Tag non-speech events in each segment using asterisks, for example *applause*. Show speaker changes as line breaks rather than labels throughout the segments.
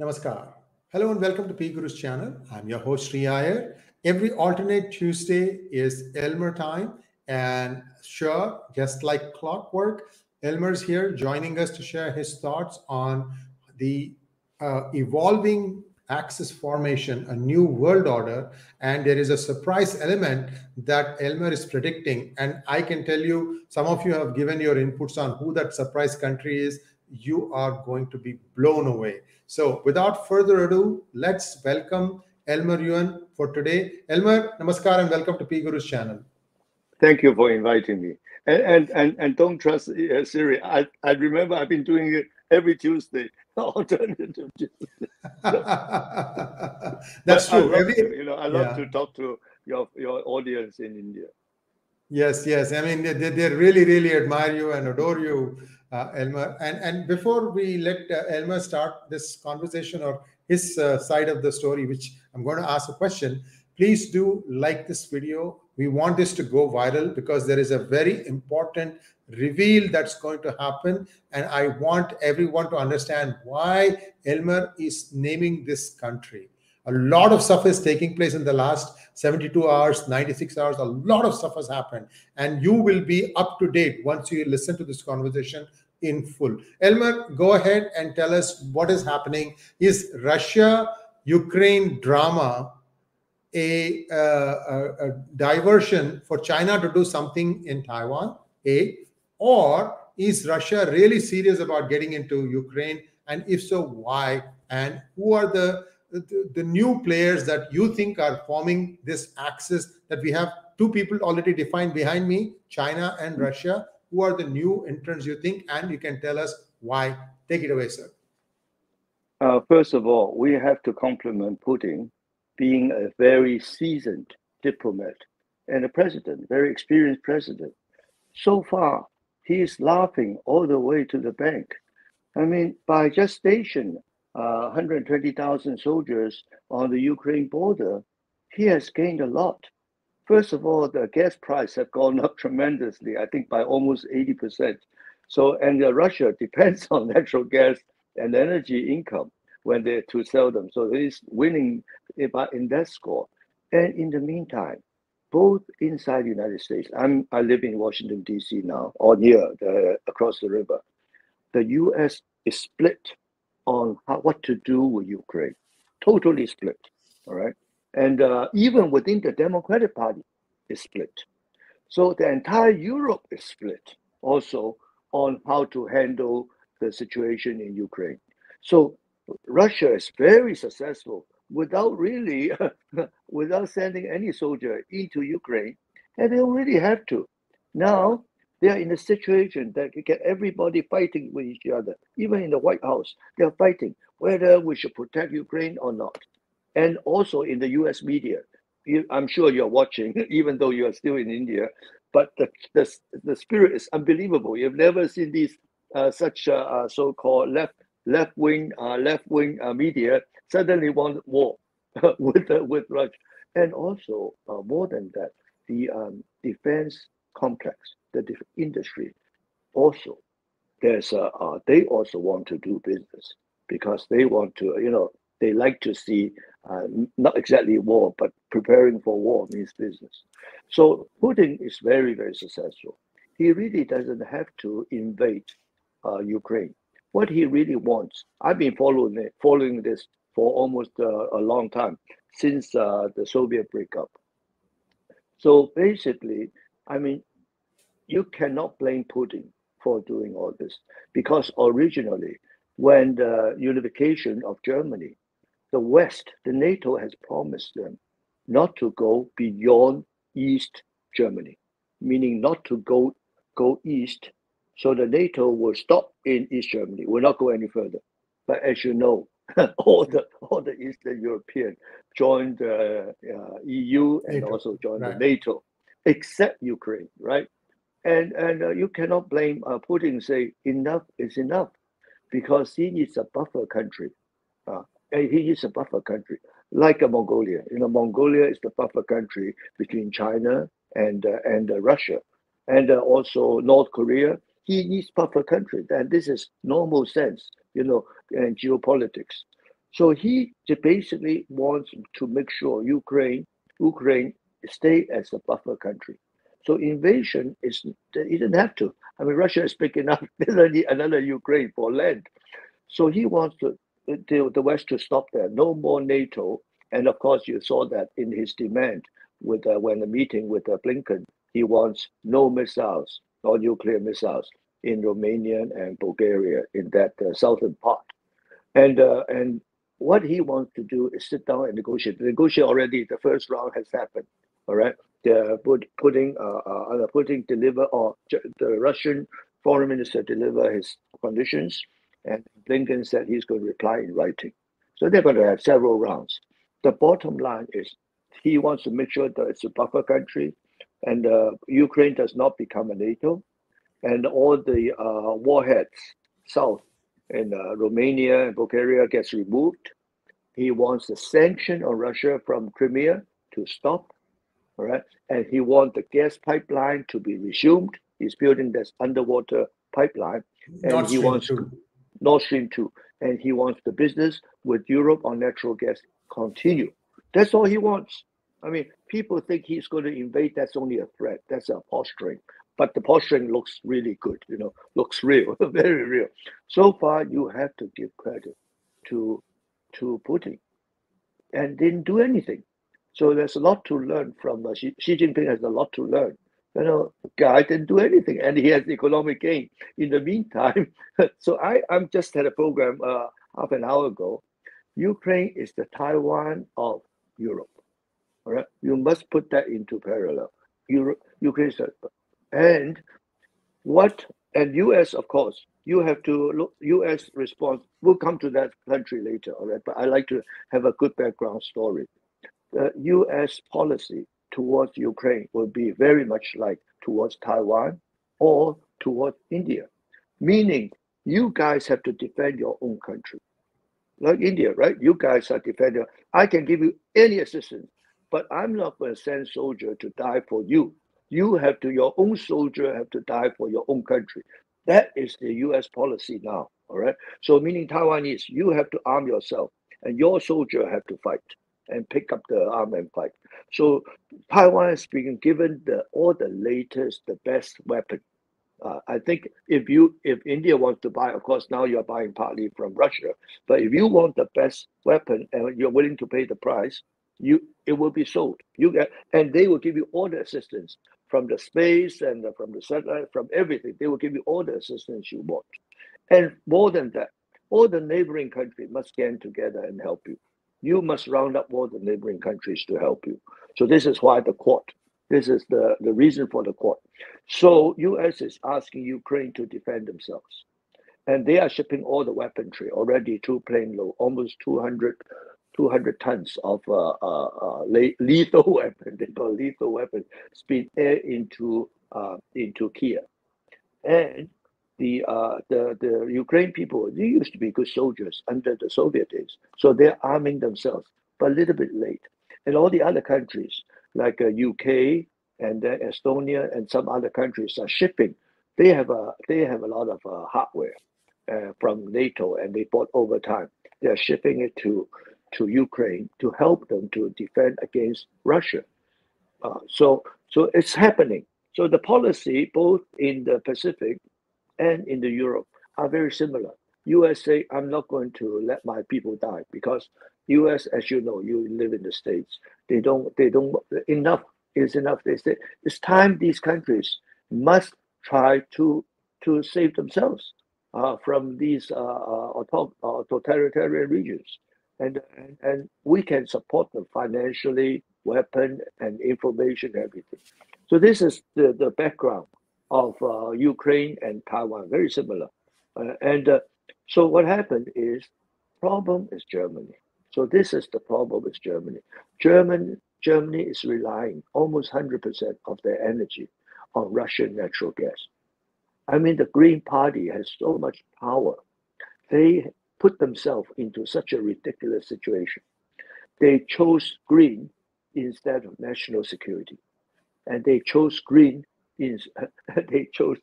Namaskar. Hello and welcome to PGurus channel. I'm your host Sree Iyer. Every alternate Tuesday is Elmer time, and sure, just like clockwork, Elmer's here joining us to share his thoughts on the uh, evolving axis formation, a new world order, and there is a surprise element that Elmer is predicting. And I can tell you, some of you have given your inputs on who that surprise country is. You are going to be blown away. So, without further ado, let's welcome Elmer Yuen for today. Elmer, namaskar and welcome to PGurus channel.
Thank you for inviting me. And and and, and don't trust uh, Sree. I, I remember I've been doing it every Tuesday. *laughs* Alternative *laughs*
That's true.
Every, to, you know, I love yeah. to talk to your your audience in India.
Yes, yes. I mean, they, they really, really admire you and adore you, uh, Elmer. And and before we let uh, Elmer start this conversation or his uh, side of the story, which I'm going to ask a question, please do like this video. We want this to go viral because there is a very important reveal that's going to happen. And I want everyone to understand why Elmer is naming this country. A lot of stuff is taking place in the last 72 hours, 96 hours. A lot of stuff has happened. And you will be up to date once you listen to this conversation in full. Elmer, go ahead and tell us what is happening. Is Russia Ukraine drama a, uh, a, a diversion for China to do something in Taiwan? A. Or is Russia really serious about getting into Ukraine? And if so, why? And who are the, the, new players that you think are forming this axis that we have two people already defined behind me, China and Russia? Who are the new entrants you think? And you can tell us why. Take it away, sir.
Uh, first of all, we have to compliment Putin being a very seasoned diplomat and a president, very experienced president. So far, he is laughing all the way to the bank. I mean, by just station uh, 120,000 soldiers on the Ukraine border, he has gained a lot. First of all, the gas price have gone up *laughs* tremendously, I think by almost 80%. So, and uh, Russia *laughs* depends on natural gas and energy income when they to sell them. So he's winning in that score. And in the meantime, both inside the United States. I'm I live in Washington D.C. now, or near the across the river. The U.S. is split on how, what to do with Ukraine, totally split. All right, and uh, even within the Democratic Party is split. So the entire Europe is split also on how to handle the situation in Ukraine. So Russia is very successful without really, *laughs* without sending any soldier into Ukraine, and they already have to. Now they are in a situation that can get everybody fighting with each other. Even in the White House, they are fighting whether we should protect Ukraine or not. And also in the U.S. media, I'm sure you're watching, *laughs* even though you are still in India. But the the, the spirit is unbelievable. You've never seen these uh, such uh, uh so-called left left wing uh, left wing uh, media suddenly want war *laughs* with uh, with Russia, and also more than that, the um, defense complex, the industry, also there's a uh, they also want to do business because they want to you know they like to see uh, not exactly war but preparing for war means business. So Putin is very very successful. He really doesn't have to invade uh, Ukraine what he really wants. I've been following it, following this for almost uh, a long time since uh, the Soviet breakup. So basically, I mean, you cannot blame Putin for doing all this because originally, when the unification of Germany, the West, the NATO has promised them not to go beyond East Germany, meaning not to go go east so the NATO will stop in East Germany, will not go any further. But as you know, *laughs* all the all the Eastern European joined the uh, EU and NATO. also joined right. the NATO, except Ukraine, right? And and uh, you cannot blame uh, Putin. Say enough is enough, because he is a buffer country. Uh, and he is a buffer country, like a Mongolia. You know, Mongolia is the buffer country between China and uh, and uh, Russia, and uh, also North Korea he needs buffer country. And this is normal sense, you know, and geopolitics. So he basically wants to make sure Ukraine, Ukraine stay as a buffer country. So invasion is he didn't have to. I mean, Russia is don't *laughs* need another Ukraine for land. So he wants to the, the West to stop that. No more NATO. And of course, you saw that in his demand with uh, when the meeting with uh, Blinken, he wants no missiles, no nuclear missiles in Romania and Bulgaria in that uh, southern part. And uh, and what he wants to do is sit down and negotiate. The negotiate already. The first round has happened. All right. The put, putting uh, uh, putting deliver or the Russian foreign minister deliver his conditions and Blinken said he's going to reply in writing. So they're going to have several rounds. The bottom line is he wants to make sure that it's a buffer country and uh, Ukraine does not become a NATO and all the uh, warheads south in uh, Romania and Bulgaria gets removed. He wants the sanction on Russia from Crimea to stop, all right? And he wants the gas pipeline to be resumed. He's building this underwater pipeline, and
Nord
he wants
two.
Nord Stream 2. And he wants the business with Europe on natural gas continue. That's all he wants. I mean, people think he's going to invade. That's only a threat. That's a posturing. But the posturing looks really good, you know, looks real, *laughs* very real. So far, you have to give credit to to Putin, and didn't do anything. So there's a lot to learn from uh, Xi, Xi Jinping. Has a lot to learn you know, guy didn't do anything and he has economic gain. In the meantime, *laughs* so I, I'm just had a program uh, half an hour ago. Ukraine is the Taiwan of Europe. All right, you must put that into parallel. Europe, Ukraine, and what and U.S. of course, you have to look. U.S. response. We'll come to that country later. All right, but I like to have a good background story. The U.S. policy towards Ukraine will be very much like towards Taiwan or towards India, meaning you guys have to defend your own country. Like India, right? You guys are defending. I can give you any assistance, but I'm not going to send soldier to die for you. You have to, your own soldier have to die for your own country. That is the US policy now. All right. So meaning Taiwanese, you have to arm yourself and your soldier have to fight and pick up the arm and fight. So Taiwan has been given the all the latest, the best weapon. Uh, I think if you if India wants to buy, of course now you're buying partly from Russia. But if you want the best weapon and you're willing to pay the price, you it will be sold. You get and they will give you all the assistance from the space and the, from the satellite, from everything. They will give you all the assistance you want. And more than that, all the neighboring countries must stand together and help you you must round up all the neighboring countries to help you. So this is why the court. This is the, the reason for the court. So US is asking Ukraine to defend themselves. And they are shipping all the weaponry already to plane low, almost 200, 200 tons of uh, uh, uh, lethal *laughs* weapon. They call lethal weapon, speed air into uh, into Kiev. And the uh, the the Ukraine people they used to be good soldiers under the Soviet days, so they're arming themselves, but a little bit late. And all the other countries like uh, UK and uh, Estonia and some other countries are shipping. They have a they have a lot of uh, hardware uh, from NATO, and they bought over time. They are shipping it to to Ukraine to help them to defend against Russia. Uh, so so it's happening. So the policy both in the Pacific and in the Europe are very similar. US say, I'm not going to let my people die because US, as you know, you live in the States. They don't, they don't, enough is enough. They say, it's time these countries must try to, to save themselves uh, from these uh, uh, uh totalitarian regions. And, and, and we can support them financially, weapon and information, everything. So this is the, the background of uh, Ukraine and Taiwan, very similar. Uh, and uh, so what happened is, problem is Germany. So this is the problem with Germany. German, Germany is relying almost 100% of their energy on Russian natural gas. I mean, the Green Party has so much power. They put themselves into such a ridiculous situation. They chose green instead of national security. And they chose green is *laughs* they chose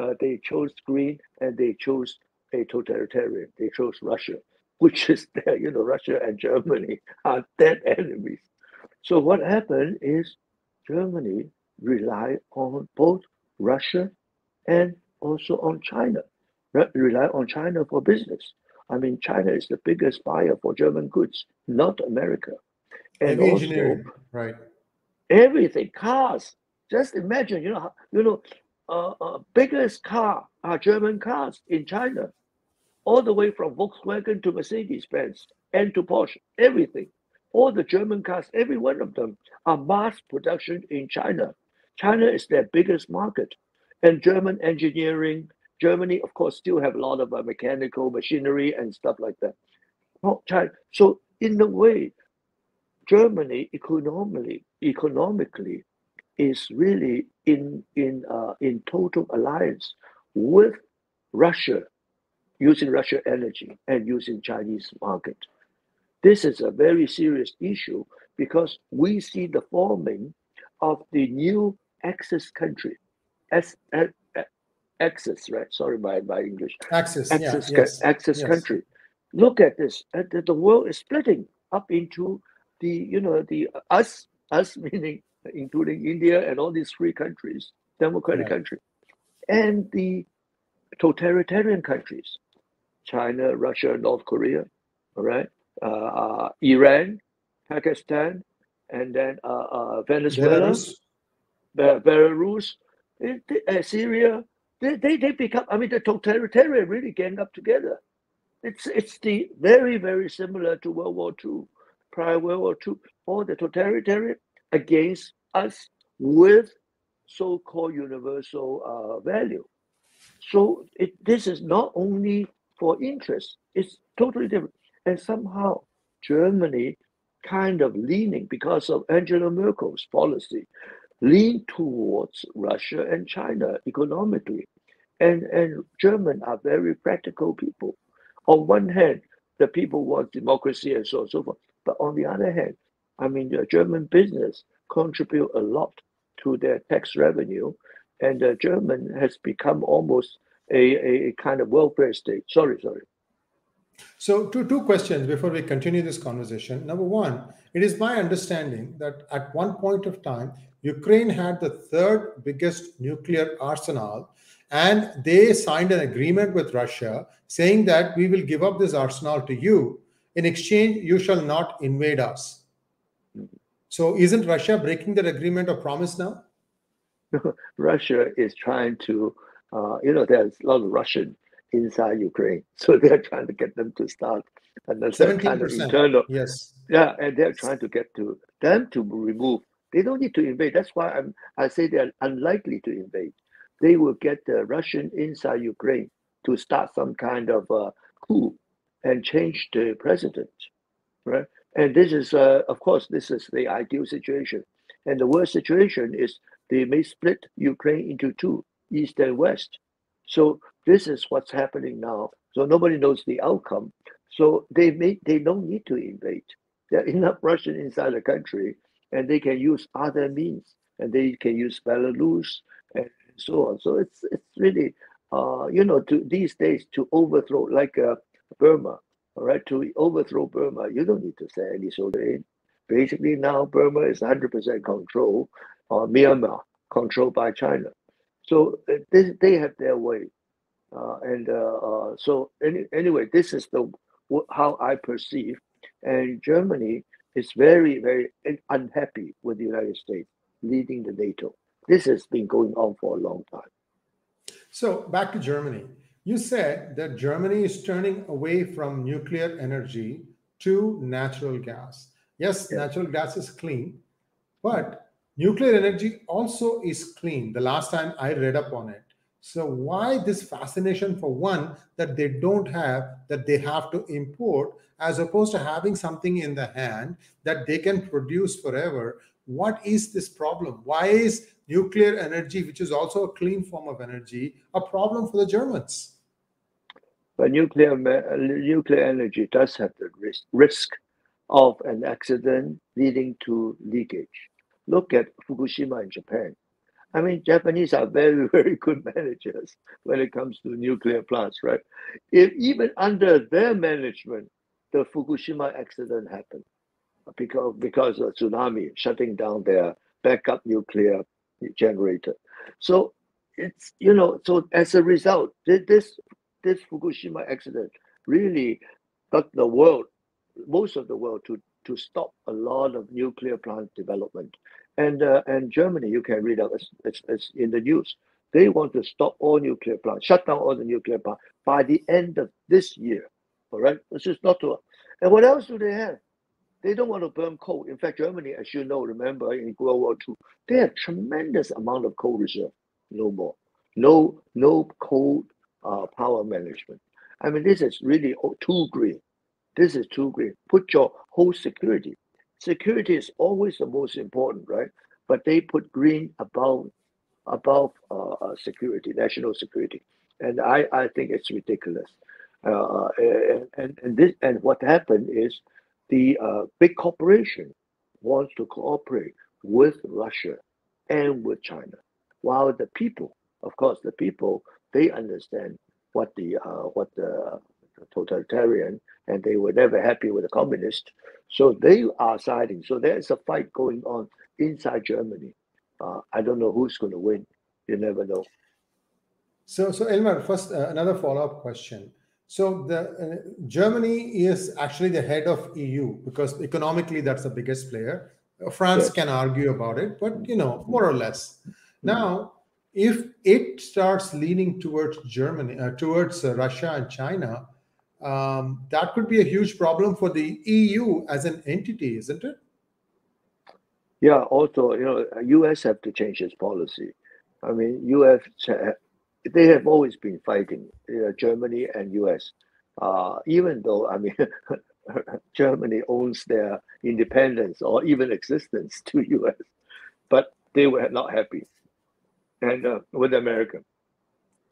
uh, they chose green and they chose a totalitarian. They chose Russia. which is *laughs* there, you know, Russia and Germany *laughs* are dead enemies. So what happened is Germany relied on both Russia and also on China, re- rely on China for business. I mean, China is the biggest buyer for German goods, not America.
And Heavy also, right?
Everything, cars. Just imagine, you know, you know, uh, uh, biggest car are German cars in China, all the way from Volkswagen to Mercedes Benz and to Porsche, everything. All the German cars, every one of them are mass production in China. China is their biggest market. And German engineering, Germany, of course, still have a lot of uh, mechanical machinery and stuff like that. China. So in a way, Germany economically, economically is really in in uh, in total alliance with Russia, using Russia energy and using Chinese market. This is a very serious issue because we see the forming of the new Axis country, Axis, right? Sorry, my, my English.
Axis,
Axis,
yeah, yes,
Axis
yes.
country. Look at this. The world is splitting up into the, you know, the us, us *laughs* meaning including India and all these free countries, democratic right. countries, and the totalitarian countries, China, Russia, North Korea, all right, uh, uh, Iran, Pakistan, and then uh, uh Venezuela, Belarus, uh, Syria. They, they, they become, I mean, the totalitarian really gang up together. It's, it's the very, very similar to World War II, prior World War II. All the totalitarian against us with so-called universal uh, value. So it, this is not only for interest, it's totally different. And somehow Germany kind of leaning because of Angela Merkel's policy, lean towards Russia and China economically. And, and German are very practical people. On one hand, the people want democracy and so on and so forth. But on the other hand, I mean, the German business contribute a lot to their tax revenue, and the German has become almost a, a kind of welfare state. Sorry, sorry.
So, two, two questions before we continue this conversation. Number one, it is my understanding that at one point of time, Ukraine had the third biggest nuclear arsenal, and they signed an agreement with Russia saying that we will give up this arsenal to you. In exchange, you shall not invade us. So isn't Russia breaking that agreement or promise now? *laughs*
Russia is trying to, uh, you know, there's a lot of Russian inside Ukraine, *laughs* so they're trying to get them to start another kind of internal.
Yes.
Yeah, and they're trying to get to them to remove. They don't need to invade. That's why I'm, I say they're unlikely to invade. They will get the Russian inside Ukraine to start some kind of uh, coup and change the president, right? And this is, uh, of course, this is the ideal situation. And the worst situation is they may split Ukraine into two, east and west. So this is what's happening now. So nobody knows the outcome. So they may they don't need to invade. There are enough Russian inside the country, and they can use other means, and they can use Belarus and so on. So it's it's really, uh, you know, to these days to overthrow like uh, Burma all right, to overthrow Burma, you don't need to send any soldier in. Basically, now Burma is 100% control, or Myanmar controlled by China. So uh, this, they have their way. Uh, and uh, uh, so any, anyway, this is the how I perceive. And Germany is very, very unhappy with the United States leading the NATO. This has been going on for a long time.
So back to Germany. You said that Germany is turning away from nuclear energy to natural gas. Yes, natural gas is clean, but nuclear energy also is clean. The last time I read up on it. So, why this fascination for one that they don't have, that they have to import, as opposed to having something in the hand that they can produce forever? What is this problem? Why is nuclear energy, which is also a clean form of energy, a problem for the Germans?
But nuclear uh, nuclear energy does have the risk risk of an accident leading to leakage. Look at Fukushima in Japan. I mean, Japanese are very, *laughs* very good managers when it comes to nuclear plants, right? If even under their management, the Fukushima accident happened because because of tsunami shutting down their backup nuclear generator. So it's you know so as a result, this this Fukushima accident really got the world, most of the world, to to stop a lot of nuclear plant development. And uh, and Germany, you can read out it's, it's in the news. They want to stop all nuclear plants, shut down all the nuclear plants by the end of this year. All right, this is not to. And what else do they have? They don't want to burn coal. In fact, Germany, as you know, remember in World War II, they had tremendous amount of coal reserve. No more. No, no coal uh, power management. I mean, this is really too green. This is too green. Put your whole security. Security is always the most important, right? But they put green above above uh, uh security, national security, and I, I think it's ridiculous. Uh, and, and this and what happened is the uh, big corporation wants to cooperate with Russia and with China, while the people, of course, the people they understand what the uh, what the, totalitarian and they were never happy with the communist, so they are siding. So there's a fight going on inside Germany. Uh, I don't know who's going to win. You never know.
So, so Elmer, first uh, another follow-up question. So the uh, Germany is actually the head of EU because economically that's the biggest player. Uh, France yes. can argue about it, but you know more or less. Now, if it starts leaning towards Germany, uh, towards uh, Russia and China, um, that could be a huge problem for the EU as an entity, isn't it?
Yeah. Also, you know, U.S. have to change its policy. I mean, U.S they have always been fighting uh, Germany and US. Uh, even though I mean *laughs* Germany owns their independence or even existence to US, but they were not happy. And uh, with America,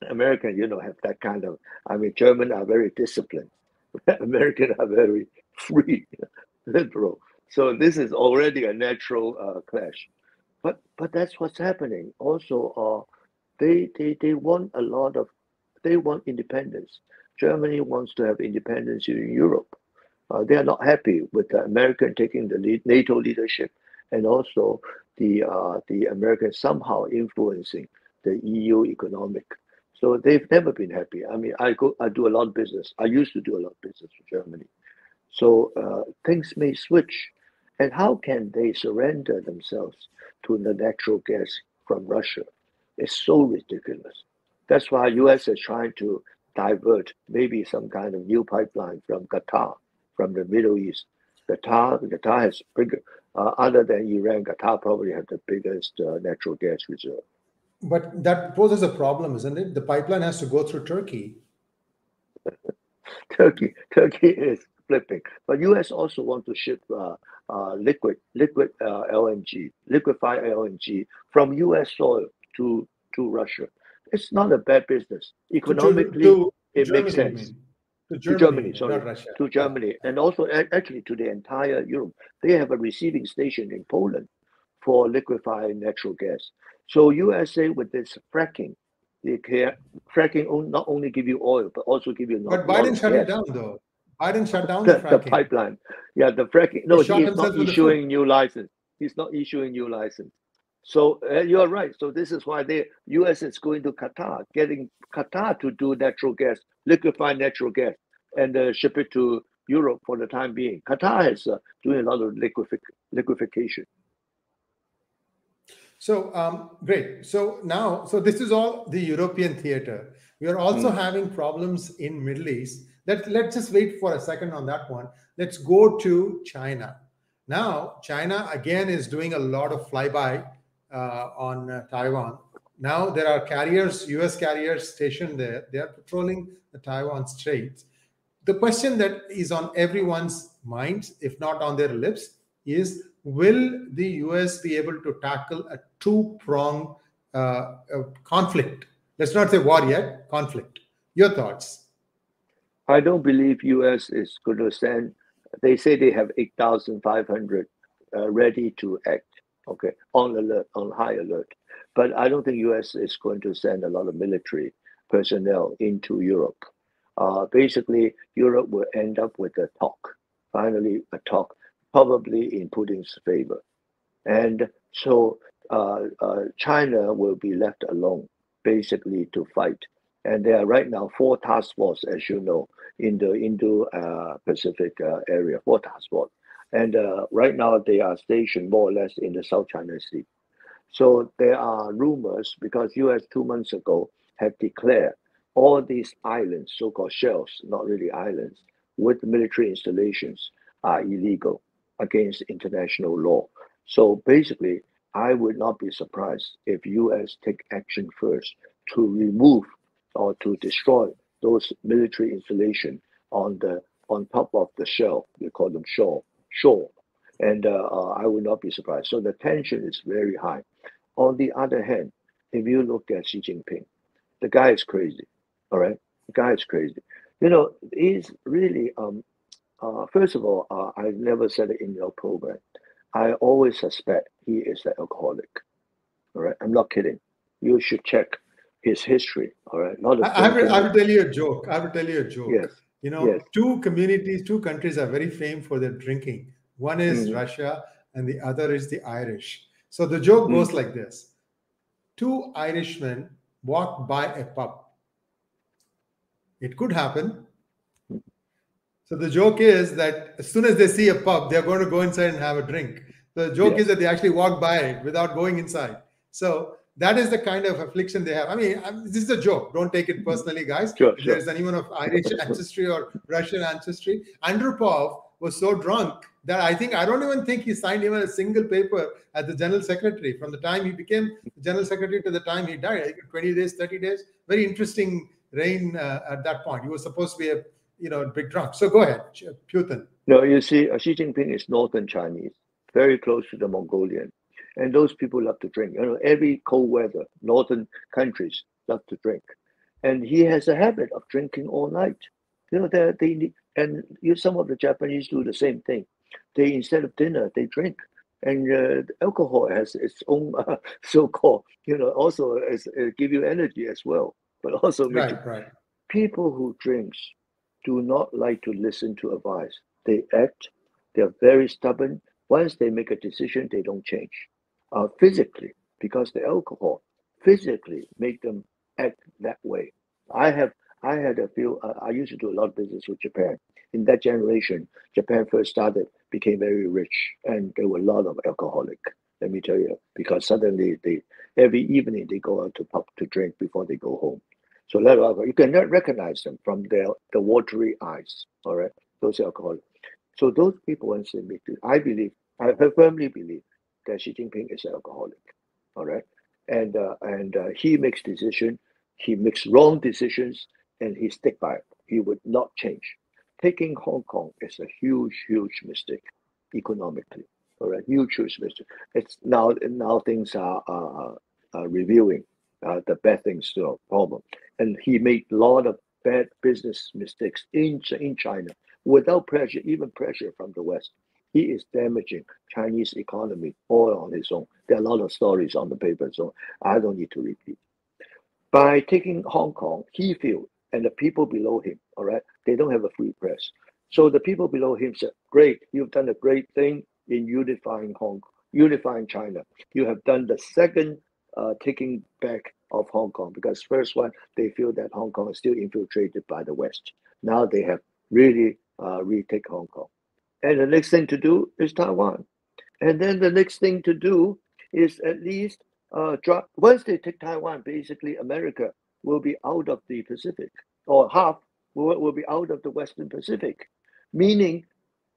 American, you know, have that kind of. I mean, German are very disciplined. *laughs* American are very free, *laughs* liberal. So this is already a natural uh, clash. But but that's what's happening. Also, uh, they, they, they want a lot of, they want independence. Germany wants to have independence in Europe. Uh, they are not happy with the American taking the lead, NATO leadership and also the, uh, the Americans somehow influencing the EU economic. So they've never been happy. I mean, I go, I do a lot of business. I used to do a lot of business with Germany. So uh, things may switch. And how can they surrender themselves to the natural gas from Russia? Is so ridiculous. That's why U.S. is trying to divert maybe some kind of new pipeline from Qatar, from the Middle East. Qatar, Qatar has bigger, uh, other than Iran, Qatar probably have the biggest uh, natural gas reserve.
But that poses a problem, isn't it? The pipeline has to go through Turkey. *laughs*
Turkey, Turkey is flipping, but U.S. also want to ship uh, uh liquid, liquid uh, LNG, liquefied LNG from U.S. soil to to Russia. It's not a bad business. Economically, to, to it Germany, makes sense. To Germany, to Germany, sorry, to Germany, and also actually to the entire Europe. They have a receiving station in Poland for liquefied natural gas. So USA with this fracking, they care fracking not only give you oil but also give you.
But Biden shut gas. it down though. Biden shut down
the,
the, the
pipeline. Yeah, the fracking. No, he's not issuing new license. He's not issuing new license. So uh, you are right. So this is why the U.S. is going to Qatar, getting Qatar to do natural gas, liquefied natural gas, and uh, ship it to Europe for the time being. Qatar is uh, doing a lot of liquefic- liquefaction.
So um, great. So now, so this is all the European theater. We are also mm. having problems in Middle East. Let let's just wait for a second on that one. Let's go to China. Now, China again is doing a lot of flyby on uh, Taiwan. Now there are carriers, US carriers stationed there. They are patrolling the Taiwan Straits. The question that is on everyone's minds, if not on their lips, is will the US be able to tackle a two pronged uh, conflict? Let's not say war yet, conflict. Your thoughts?
I don't believe US is going to send. They say they have 8,500 uh, ready to act okay, on alert, on high alert. But I don't think U.S. is going to send a lot of military personnel into Europe. uh, basically Europe will end up with a talk, finally a talk, probably in Putin's favor. And so uh, uh, China will be left alone, basically to fight. And there are right now four task force, as you know, in the Indo-Pacific uh, uh, area, four task force. And uh, right now they are stationed more or less in the South China Sea. So there are rumors because U.S. two months ago had declared all these islands, so-called shells, not really islands, with military installations are illegal against international law. So basically, I would not be surprised if U.S. take action first to remove or to destroy those military installation on the on top of the shell. We call them shore, shore, and uh, uh, I would not be surprised. So the tension is very high. On the other hand, if you look at Xi Jinping, the guy is crazy. All right, the guy is crazy. You know, he's really. Um, uh, first of all, uh, I never said it in your program. I always suspect he is an alcoholic. All right, I'm not kidding. You should check his history. All right, not.
I, I, will, I will tell you a joke. I will tell you a joke.
Yes.
You know,
yes.
two communities, two countries are very famed for their drinking. One is mm-hmm. Russia, and the other is the Irish. So the joke mm-hmm. goes like this: Two Irishmen walk by a pub. It could happen. So the joke is that as soon as they see a pub, they're going to go inside and have a drink. The joke is that they actually walk by it without going inside. So that is the kind of affliction they have. I mean, this is a joke. Don't take it personally, guys.
Sure,
if there's anyone of Irish *laughs* ancestry or Russian ancestry, Andropov was so drunk that I think I don't even think he signed even a single paper as the general secretary from the time he became general secretary to the time he died. 20 days, 30 days. Very interesting reign uh, at that point. He was supposed to be a you know big drunk. So go ahead, Putin.
No, you see, Xi Jinping is northern Chinese, very close to the Mongolian, and those people love to drink. You know, every cold weather, northern countries love to drink, and he has a habit of drinking all night. You know, they they and you, some of the Japanese do the same thing. They instead of dinner, they drink and uh, alcohol has its own *laughs* uh, so-called you know also as, uh, give you energy as well but also
right, right.
people who drinks do not like to listen to advice. They act, they're very stubborn. Once they make a decision, they don't change. Uh, physically, because the alcohol physically make them act that way. I have I had a few. Uh, I used to do a lot of business with Japan. In that generation, Japan first started, became very rich, and there were a lot of alcoholic. Let me tell you, because suddenly they every evening they go out to pub to drink before they go home. So let alcohol, you cannot recognize them from their the watery eyes. All right, those alcoholics. So those people, once they meet, I believe, I firmly believe that Xi Jinping is an alcoholic. All right, and uh, and uh, he makes decision, he makes wrong decisions, and he stick by it. He would not change. Taking Hong Kong is a huge, huge mistake economically. All right, huge, huge mistake. It's now now things are, are reviewing uh, the bad things to a problem. And he made a lot of bad business mistakes in, in China without pressure, even pressure from the West. He is damaging Chinese economy all on his own. There are a lot of stories on the paper, so I don't need to repeat. By taking Hong Kong, he feels, and the people below him, all right, they don't have a free press. So the people below him said, Great, you've done a great thing in unifying Hong Kong, unifying China. You have done the second uh, taking back of Hong Kong because first one they feel that Hong Kong is still infiltrated by the West. Now they have really uh, retake Hong Kong, and the next thing to do is Taiwan, and then the next thing to do is at least uh, drop. Once they take Taiwan, basically America will be out of the Pacific, or half will, will be out of the Western Pacific, meaning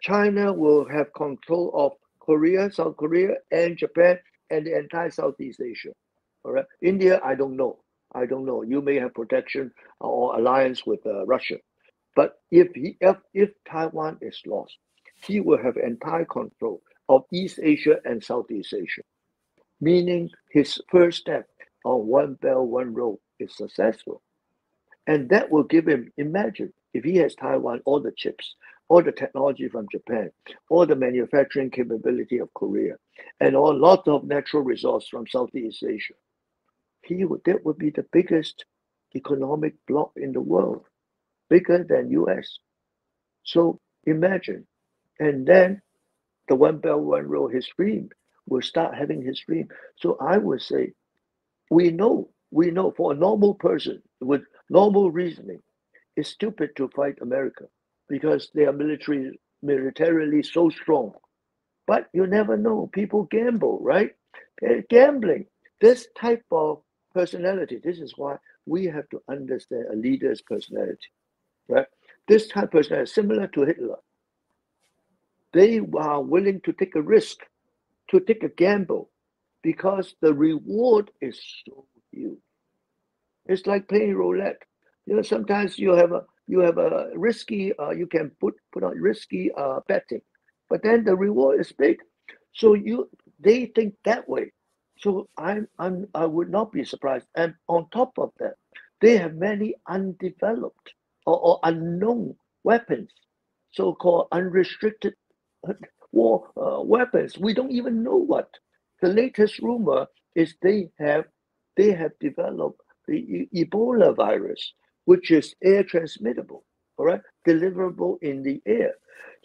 China will have control of Korea, South Korea, and Japan, and the entire Southeast Asia. All right, India, I don't know. I don't know. You may have protection or alliance with uh, Russia, but if he if, if Taiwan is lost, he will have entire control of East Asia and Southeast Asia, meaning his first step on one belt, one road is successful. And that will give him, imagine if he has Taiwan, all the chips, all the technology from Japan, all the manufacturing capability of Korea, and all lots of natural resource from Southeast Asia he would that would be the biggest economic bloc in the world bigger than US. So imagine. And then the One Belt, One Road, his dream will start having his dream. So I would say, we know, we know for a normal person with normal reasoning, it's stupid to fight America because they are military, militarily so strong. But you never know. People gamble, right? Gambling. This type of personality, this is why we have to understand a leader's personality, right? This type of personality, similar to Hitler, they are willing to take a risk, to take a gamble, because the reward is so huge. It's like playing roulette. You know, sometimes you have a you have a risky, uh, you can put put on risky uh, betting, but then the reward is big. So you they think that way. So I'm, I'm I would not be surprised. And on top of that, they have many undeveloped or, or unknown weapons, so-called unrestricted war uh, weapons. We don't even know what. The latest rumor is they have they have developed the Ebola virus, which is air transmittable, all right, deliverable in the air.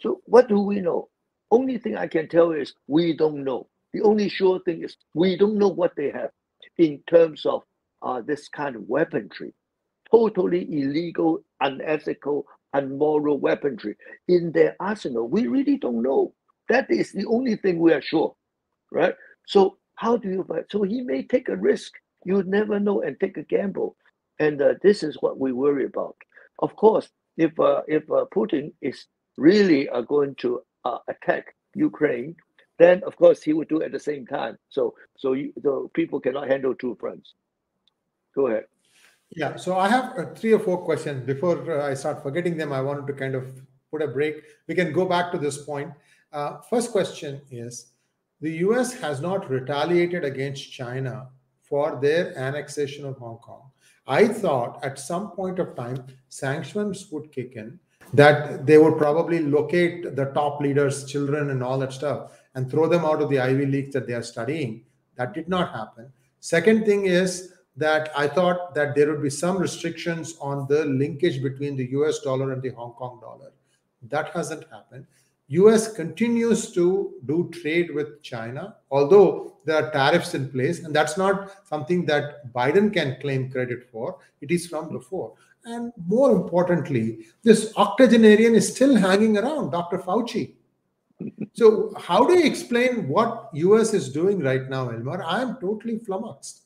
So what do we know? Only thing I can tell is we don't know. The only sure thing is we don't know what they have in terms of uh, this kind of weaponry, totally illegal, unethical, unmoral weaponry in their arsenal. We really don't know. That is the only thing we are sure, right? So how do you fight? So he may take a risk. You never know and take a gamble. And uh, this is what we worry about. Of course, if uh, if uh, Putin is really uh, going to uh, attack Ukraine, then of course he would do it at the same time. So so you, the people cannot handle two fronts. Go ahead.
Yeah, so I have uh, three or four questions. Before uh, I start forgetting them, I wanted to kind of put a break. We can go back to this point. Uh, first question is the US has not retaliated against China for their annexation of Hong Kong. I thought at some point of time, sanctions would kick in, that they would probably locate the top leaders' children and all that stuff and throw them out of the Ivy Leagues that they are studying. That did not happen. Second thing is that I thought that there would be some restrictions on the linkage between the US dollar and the Hong Kong dollar. That hasn't happened. US continues to do trade with China, although there are tariffs in place, and that's not something that Biden can claim credit for. It is from before. And more importantly, this octogenarian is still hanging around, Dr. Fauci so how do you explain what us is doing right now elmer i'm totally flummoxed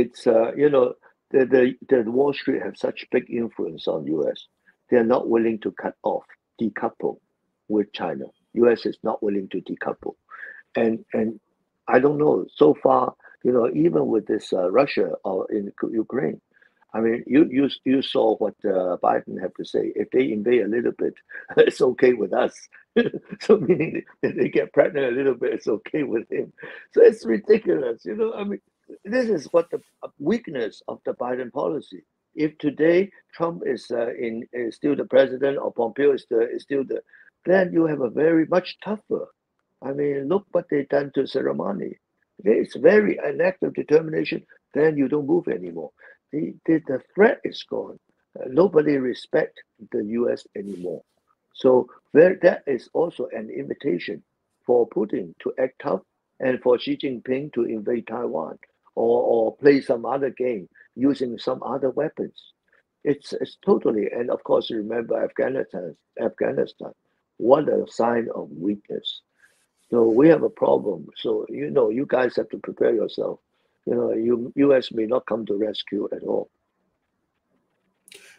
it's uh, you know the, the the wall street have such big influence on us they're not willing to cut off decouple with china us is not willing to decouple and and i don't know so far you know even with this uh, russia or in ukraine I mean, you you you saw what uh, Biden had to say. If they invade a little bit, *laughs* it's okay with us. *laughs* so meaning if they get pregnant a little bit, it's okay with him. So it's ridiculous, you know. I mean, this is what the uh, weakness of the Biden policy. If today Trump is uh, in is still the president or Pompeo is, the, is still the, then you have a very much tougher. I mean, look what they done to Soleimani. It's very an act of determination. Then you don't move anymore the, the, the threat is gone. Uh, nobody respect the U.S. anymore. So there, that is also an invitation for Putin to act tough and for Xi Jinping to invade Taiwan or, or play some other game using some other weapons. It's, it's totally, and of course, remember Afghanistan, Afghanistan, what a sign of weakness. So we have a problem. So, you know, you guys have to prepare yourself you know, U, U.S. may not come to rescue at all.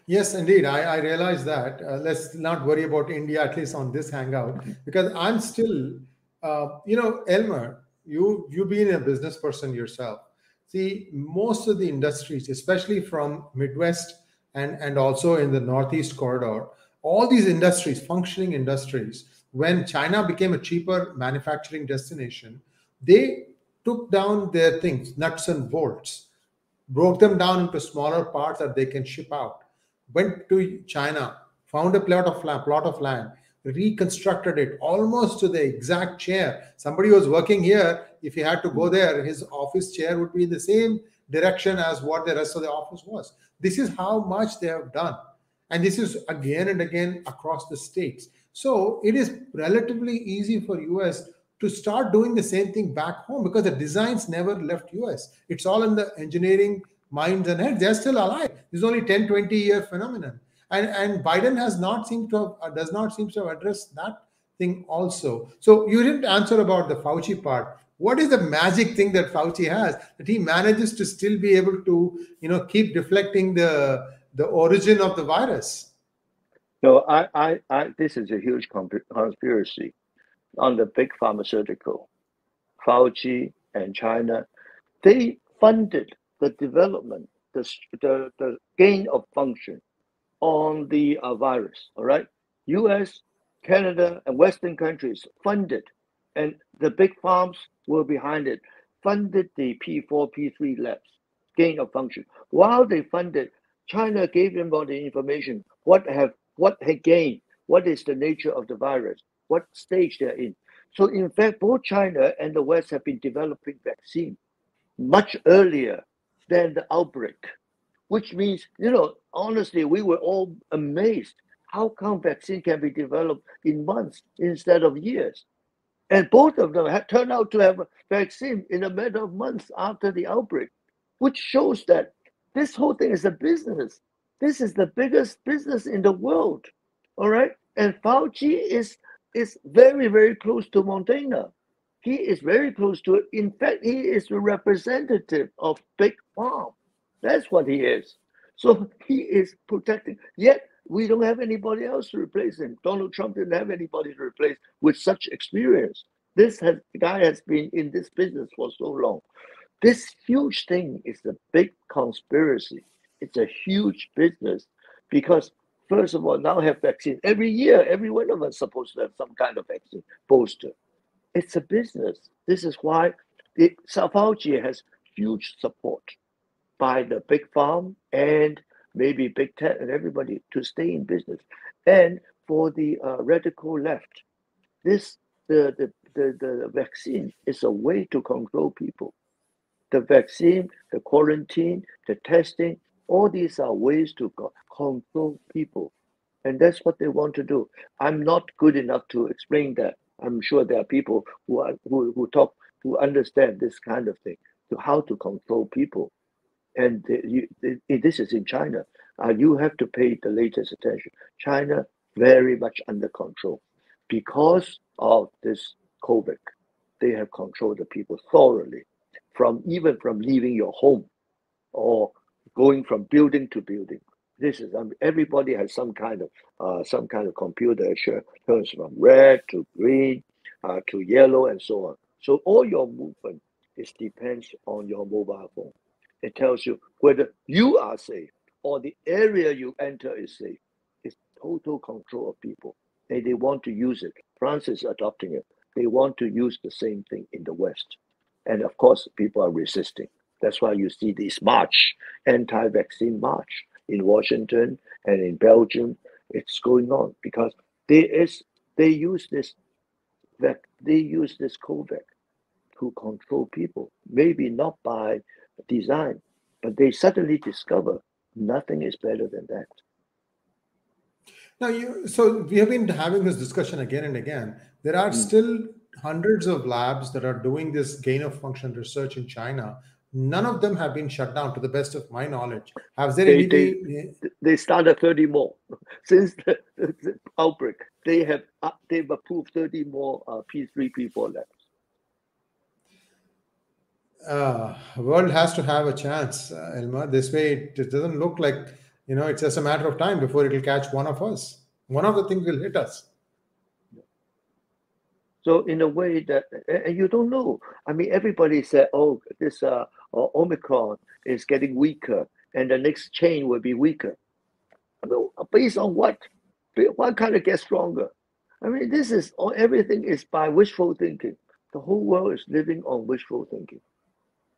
Yes, indeed. I, I realize that. Uh, let's not worry about India, at least on this hangout, because I'm still, uh, you know, Elmer, you, you've been a business person yourself, see most of the industries, especially from Midwest and and also in the Northeast corridor, all these industries, functioning industries, when China became a cheaper manufacturing destination, they took down their things, nuts and bolts, broke them down into smaller parts that they can ship out, went to China, found a plot of land, plot of land, reconstructed it almost to the exact chair. Somebody was working here, if he had to go hmm. there, his office chair would be in the same direction as what the rest of the office was. This is how much they have done. And this is again and again across the states. So it is relatively easy for US to start doing the same thing back home because the designs never left US. It's all in the engineering minds and heads. They're still alive. This is only 10, 20 year phenomenon. And, and Biden has not seemed to have, uh, does not seem to have addressed that thing also. So you didn't answer about the Fauci part. What is the magic thing that Fauci has that he manages to still be able to, you know, keep deflecting the the origin of the virus?
No, I, I, I this is a huge conspiracy on the big pharmaceutical, Fauci and China, they funded the development, the, the, the gain of function on the uh, virus. All right. US, Canada, and Western countries funded, and the big farms were behind it, funded the P4, P3 labs, gain of function. While they funded, China gave them all the information. What have what had gained? What is the nature of the virus? what stage they're in. So in fact, both China and the West have been developing vaccine much earlier than the outbreak, which means, you know, honestly, we were all amazed. How come vaccine can be developed in months instead of years? And both of them have turned out to have a vaccine in a matter of months after the outbreak, which shows that this whole thing is a business. This is the biggest business in the world. All right. And Fauci is is very, very close to Moderna. He is very close to it. In fact, he is the representative of Big Farm. That's what he is. So he is protecting. Yet we don't have anybody else to replace him. Donald Trump didn't have anybody to replace with such experience. This has, guy has been in this business for so long. This huge thing is a big conspiracy. It's a huge business because first of all, now have vaccine. Every year, every one of us supposed to have some kind of vaccine booster. It's a business. This is why the Fauci has huge support by the big farm and maybe big tech and everybody to stay in business. And for the uh, radical left, this the, the the the vaccine is a way to control people. The vaccine, the quarantine, the testing, all these are ways to control people. And that's what they want to do. I'm not good enough to explain that. I'm sure there are people who are who, who talk who understand this kind of thing, to how to control people. And you, this is in China. Uh, you have to pay the latest attention. China very much under control because of this COVID. They have controlled the people thoroughly, from even from leaving your home or going from building to building. This is um, everybody has some kind of uh, some kind of computer turns from red to green uh, to yellow and so on. So all your movement is depends on your mobile phone. It tells you whether you are safe or the area you enter is safe. It's total control of people. And they want to use it. France is adopting it. They want to use the same thing in the West. And of course, people are resisting. That's why you see this march, anti-vaccine march in Washington and in Belgium. It's going on because there is they use this they use this COVID to control people. Maybe not by design, but they suddenly discover nothing is better than that.
Now, you so we have been having this discussion again and again. There are mm. still hundreds of labs that are doing this gain of function research in China None of them have been shut down, to the best of my knowledge. Have there
they, they, they started 30 more *laughs* since the, the outbreak. They have uh, they've approved 30 more uh, P3, P4 labs.
Uh, world has to have a chance, uh, Elmer. This way, it, it doesn't look like you know it's just a matter of time before it will catch one of us. One of the things will hit us.
So in a way that, and you don't know. I mean, everybody said, "Oh, this uh, Omicron is getting weaker, and the next chain will be weaker." I mean, based on what? What kind of get stronger? I mean, this is. Everything is by wishful thinking. The whole world is living on wishful thinking.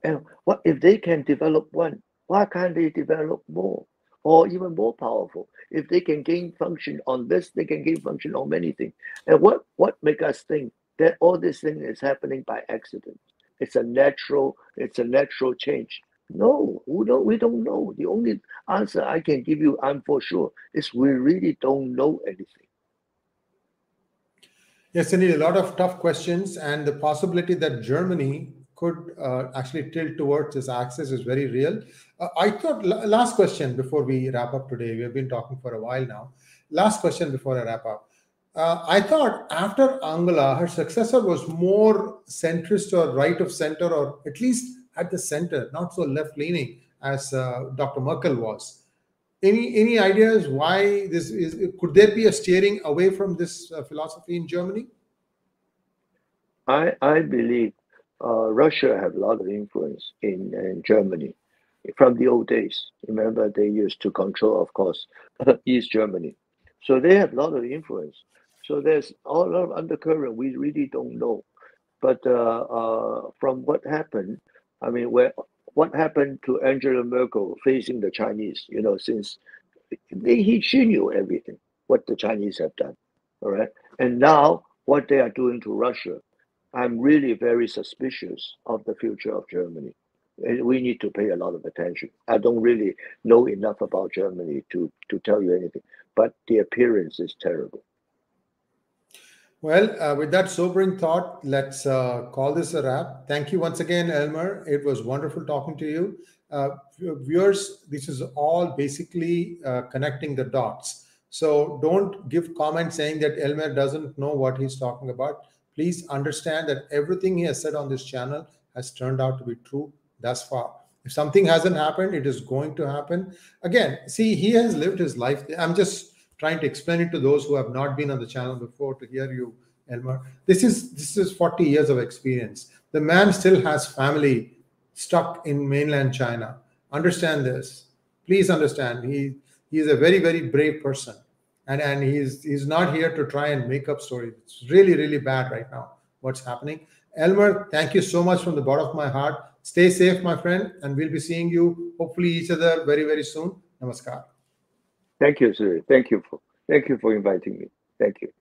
And what if they can develop one? Why can't they develop more? Or even more powerful. If they can gain function on this, they can gain function on many things. And what what make us think that all this thing is happening by accident? It's a natural, it's a natural change. No, we don't, we don't know. The only answer I can give you, I'm for sure, is we really don't know anything.
Yes, indeed, a lot of tough questions, and the possibility that Germany could uh, actually tilt towards this axis is very real. Uh, I thought, last question before we wrap up today, we have been talking for a while now. Last question before I wrap up. Uh, I thought after Angela, her successor was more centrist or right of center, or at least at the center, not so left leaning as uh, Dr. Merkel was. Any any ideas why this is? Could there be a steering away from this uh, philosophy in Germany?
I I believe uh, Russia have a lot of influence in, in Germany from the old days. Remember, they used to control, of course, *laughs* East Germany. So they have a lot of influence. So there's a lot of undercurrent we really don't know. But uh, uh, from what happened, I mean, where what happened to Angela Merkel facing the Chinese? You know, since they, he, she knew everything what the Chinese have done, all right. And now what they are doing to Russia, I'm really very suspicious of the future of Germany. We need to pay a lot of attention. I don't really know enough about Germany to to tell you anything, but the appearance is terrible.
Well, uh, with that sobering thought, let's uh, call this a wrap. Thank you once again, Elmer. It was wonderful talking to you. Uh, viewers, this is all basically uh, connecting the dots. So don't give comments saying that Elmer doesn't know what he's talking about. Please understand that everything he has said on this channel has turned out to be true thus far. If something hasn't happened, it is going to happen. Again, see, he has lived his life. I'm just trying to explain it to those who have not been on the channel before to hear you, Elmer. This is this is 40 years of experience. The man still has family stuck in mainland China. Understand this. Please understand. He he is a very very brave person, and and he's he's not here to try and make up stories. It's really really bad right now. What's happening? Elmer, thank you so much from the bottom of my heart. Stay safe, my friend, and we'll be seeing you hopefully each other very very soon. Namaskar.
Thank you, sir. Thank you for thank you for inviting me. Thank you.